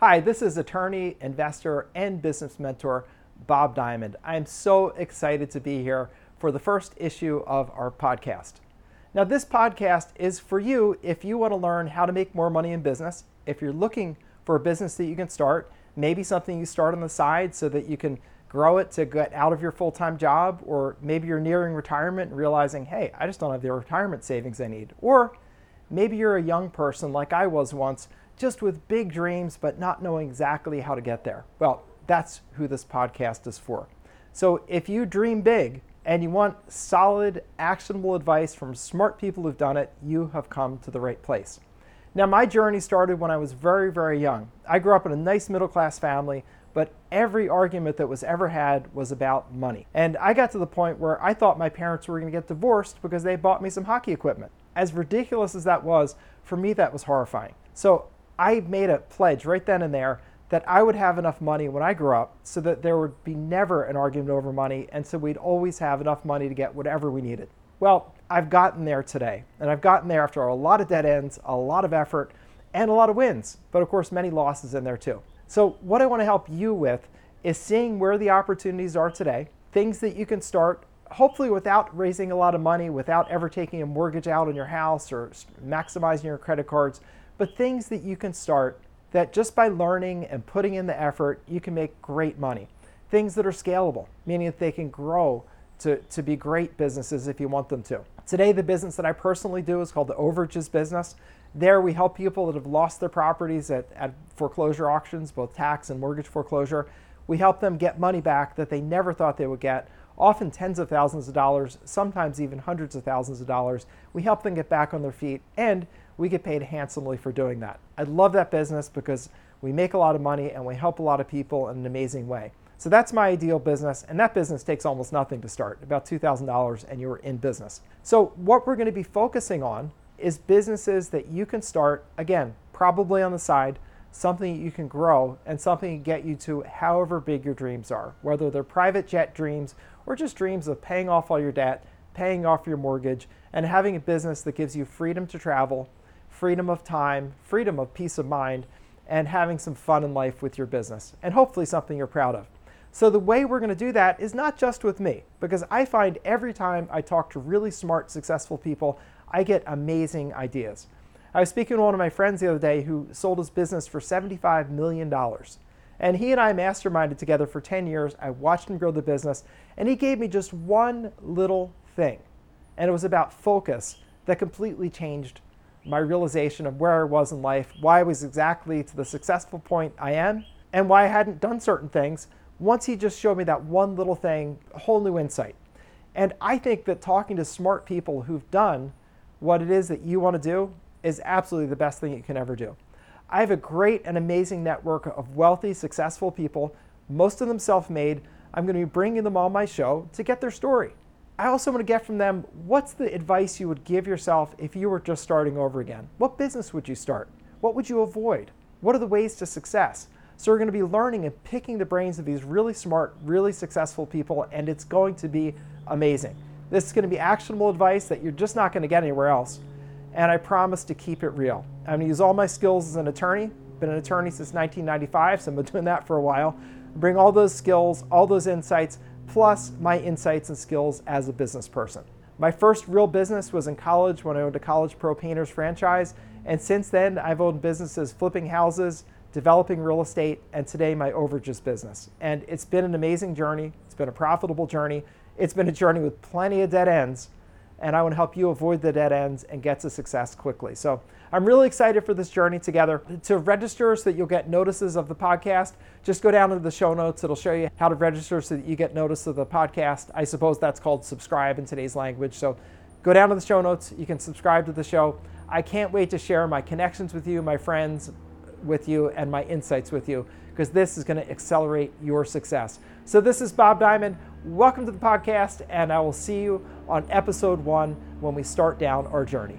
Hi, this is attorney, investor, and business mentor Bob Diamond. I'm so excited to be here for the first issue of our podcast. Now, this podcast is for you if you want to learn how to make more money in business, if you're looking for a business that you can start, maybe something you start on the side so that you can grow it to get out of your full time job, or maybe you're nearing retirement and realizing, hey, I just don't have the retirement savings I need. Or maybe you're a young person like I was once just with big dreams, but not knowing exactly how to get there. Well, that's who this podcast is for. So if you dream big and you want solid, actionable advice from smart people who've done it, you have come to the right place. Now, my journey started when I was very, very young. I grew up in a nice middle class family, but every argument that was ever had was about money. And I got to the point where I thought my parents were going to get divorced because they bought me some hockey equipment. As ridiculous as that was, for me, that was horrifying. So I made a pledge right then and there that I would have enough money when I grew up so that there would be never an argument over money and so we'd always have enough money to get whatever we needed. Well, I've gotten there today and I've gotten there after a lot of dead ends, a lot of effort, and a lot of wins, but of course, many losses in there too. So, what I want to help you with is seeing where the opportunities are today, things that you can start, hopefully without raising a lot of money, without ever taking a mortgage out on your house or maximizing your credit cards but things that you can start that just by learning and putting in the effort, you can make great money. Things that are scalable, meaning that they can grow to, to be great businesses if you want them to. Today, the business that I personally do is called the Overages Business. There, we help people that have lost their properties at, at foreclosure auctions, both tax and mortgage foreclosure. We help them get money back that they never thought they would get, often tens of thousands of dollars, sometimes even hundreds of thousands of dollars. We help them get back on their feet and we get paid handsomely for doing that. I love that business because we make a lot of money and we help a lot of people in an amazing way. So that's my ideal business, and that business takes almost nothing to start, about $2,000, and you're in business. So, what we're going to be focusing on is businesses that you can start, again, probably on the side, something you can grow, and something to get you to however big your dreams are, whether they're private jet dreams or just dreams of paying off all your debt, paying off your mortgage, and having a business that gives you freedom to travel freedom of time, freedom of peace of mind, and having some fun in life with your business, and hopefully something you're proud of. So, the way we're going to do that is not just with me, because I find every time I talk to really smart, successful people, I get amazing ideas. I was speaking to one of my friends the other day who sold his business for $75 million. And he and I masterminded together for 10 years. I watched him grow the business, and he gave me just one little thing. And it was about focus that completely changed my realization of where I was in life, why I was exactly to the successful point I am, and why I hadn't done certain things. Once he just showed me that one little thing, a whole new insight. And I think that talking to smart people who've done what it is that you want to do is absolutely the best thing you can ever do. I have a great and amazing network of wealthy, successful people, most of them self made. I'm going to be bringing them on my show to get their story. I also want to get from them what's the advice you would give yourself if you were just starting over again? What business would you start? What would you avoid? What are the ways to success? So, we're going to be learning and picking the brains of these really smart, really successful people, and it's going to be amazing. This is going to be actionable advice that you're just not going to get anywhere else. And I promise to keep it real. I'm going to use all my skills as an attorney. Been an attorney since 1995, so I've been doing that for a while. Bring all those skills, all those insights plus my insights and skills as a business person. My first real business was in college when I owned a College Pro Painters franchise, and since then I've owned businesses flipping houses, developing real estate, and today my overages business. And it's been an amazing journey. It's been a profitable journey. It's been a journey with plenty of dead ends, and I want to help you avoid the dead ends and get to success quickly. So I'm really excited for this journey together. To register so that you'll get notices of the podcast, just go down to the show notes. It'll show you how to register so that you get notice of the podcast. I suppose that's called subscribe in today's language. So go down to the show notes. You can subscribe to the show. I can't wait to share my connections with you, my friends with you, and my insights with you because this is going to accelerate your success. So, this is Bob Diamond. Welcome to the podcast, and I will see you on episode one when we start down our journey.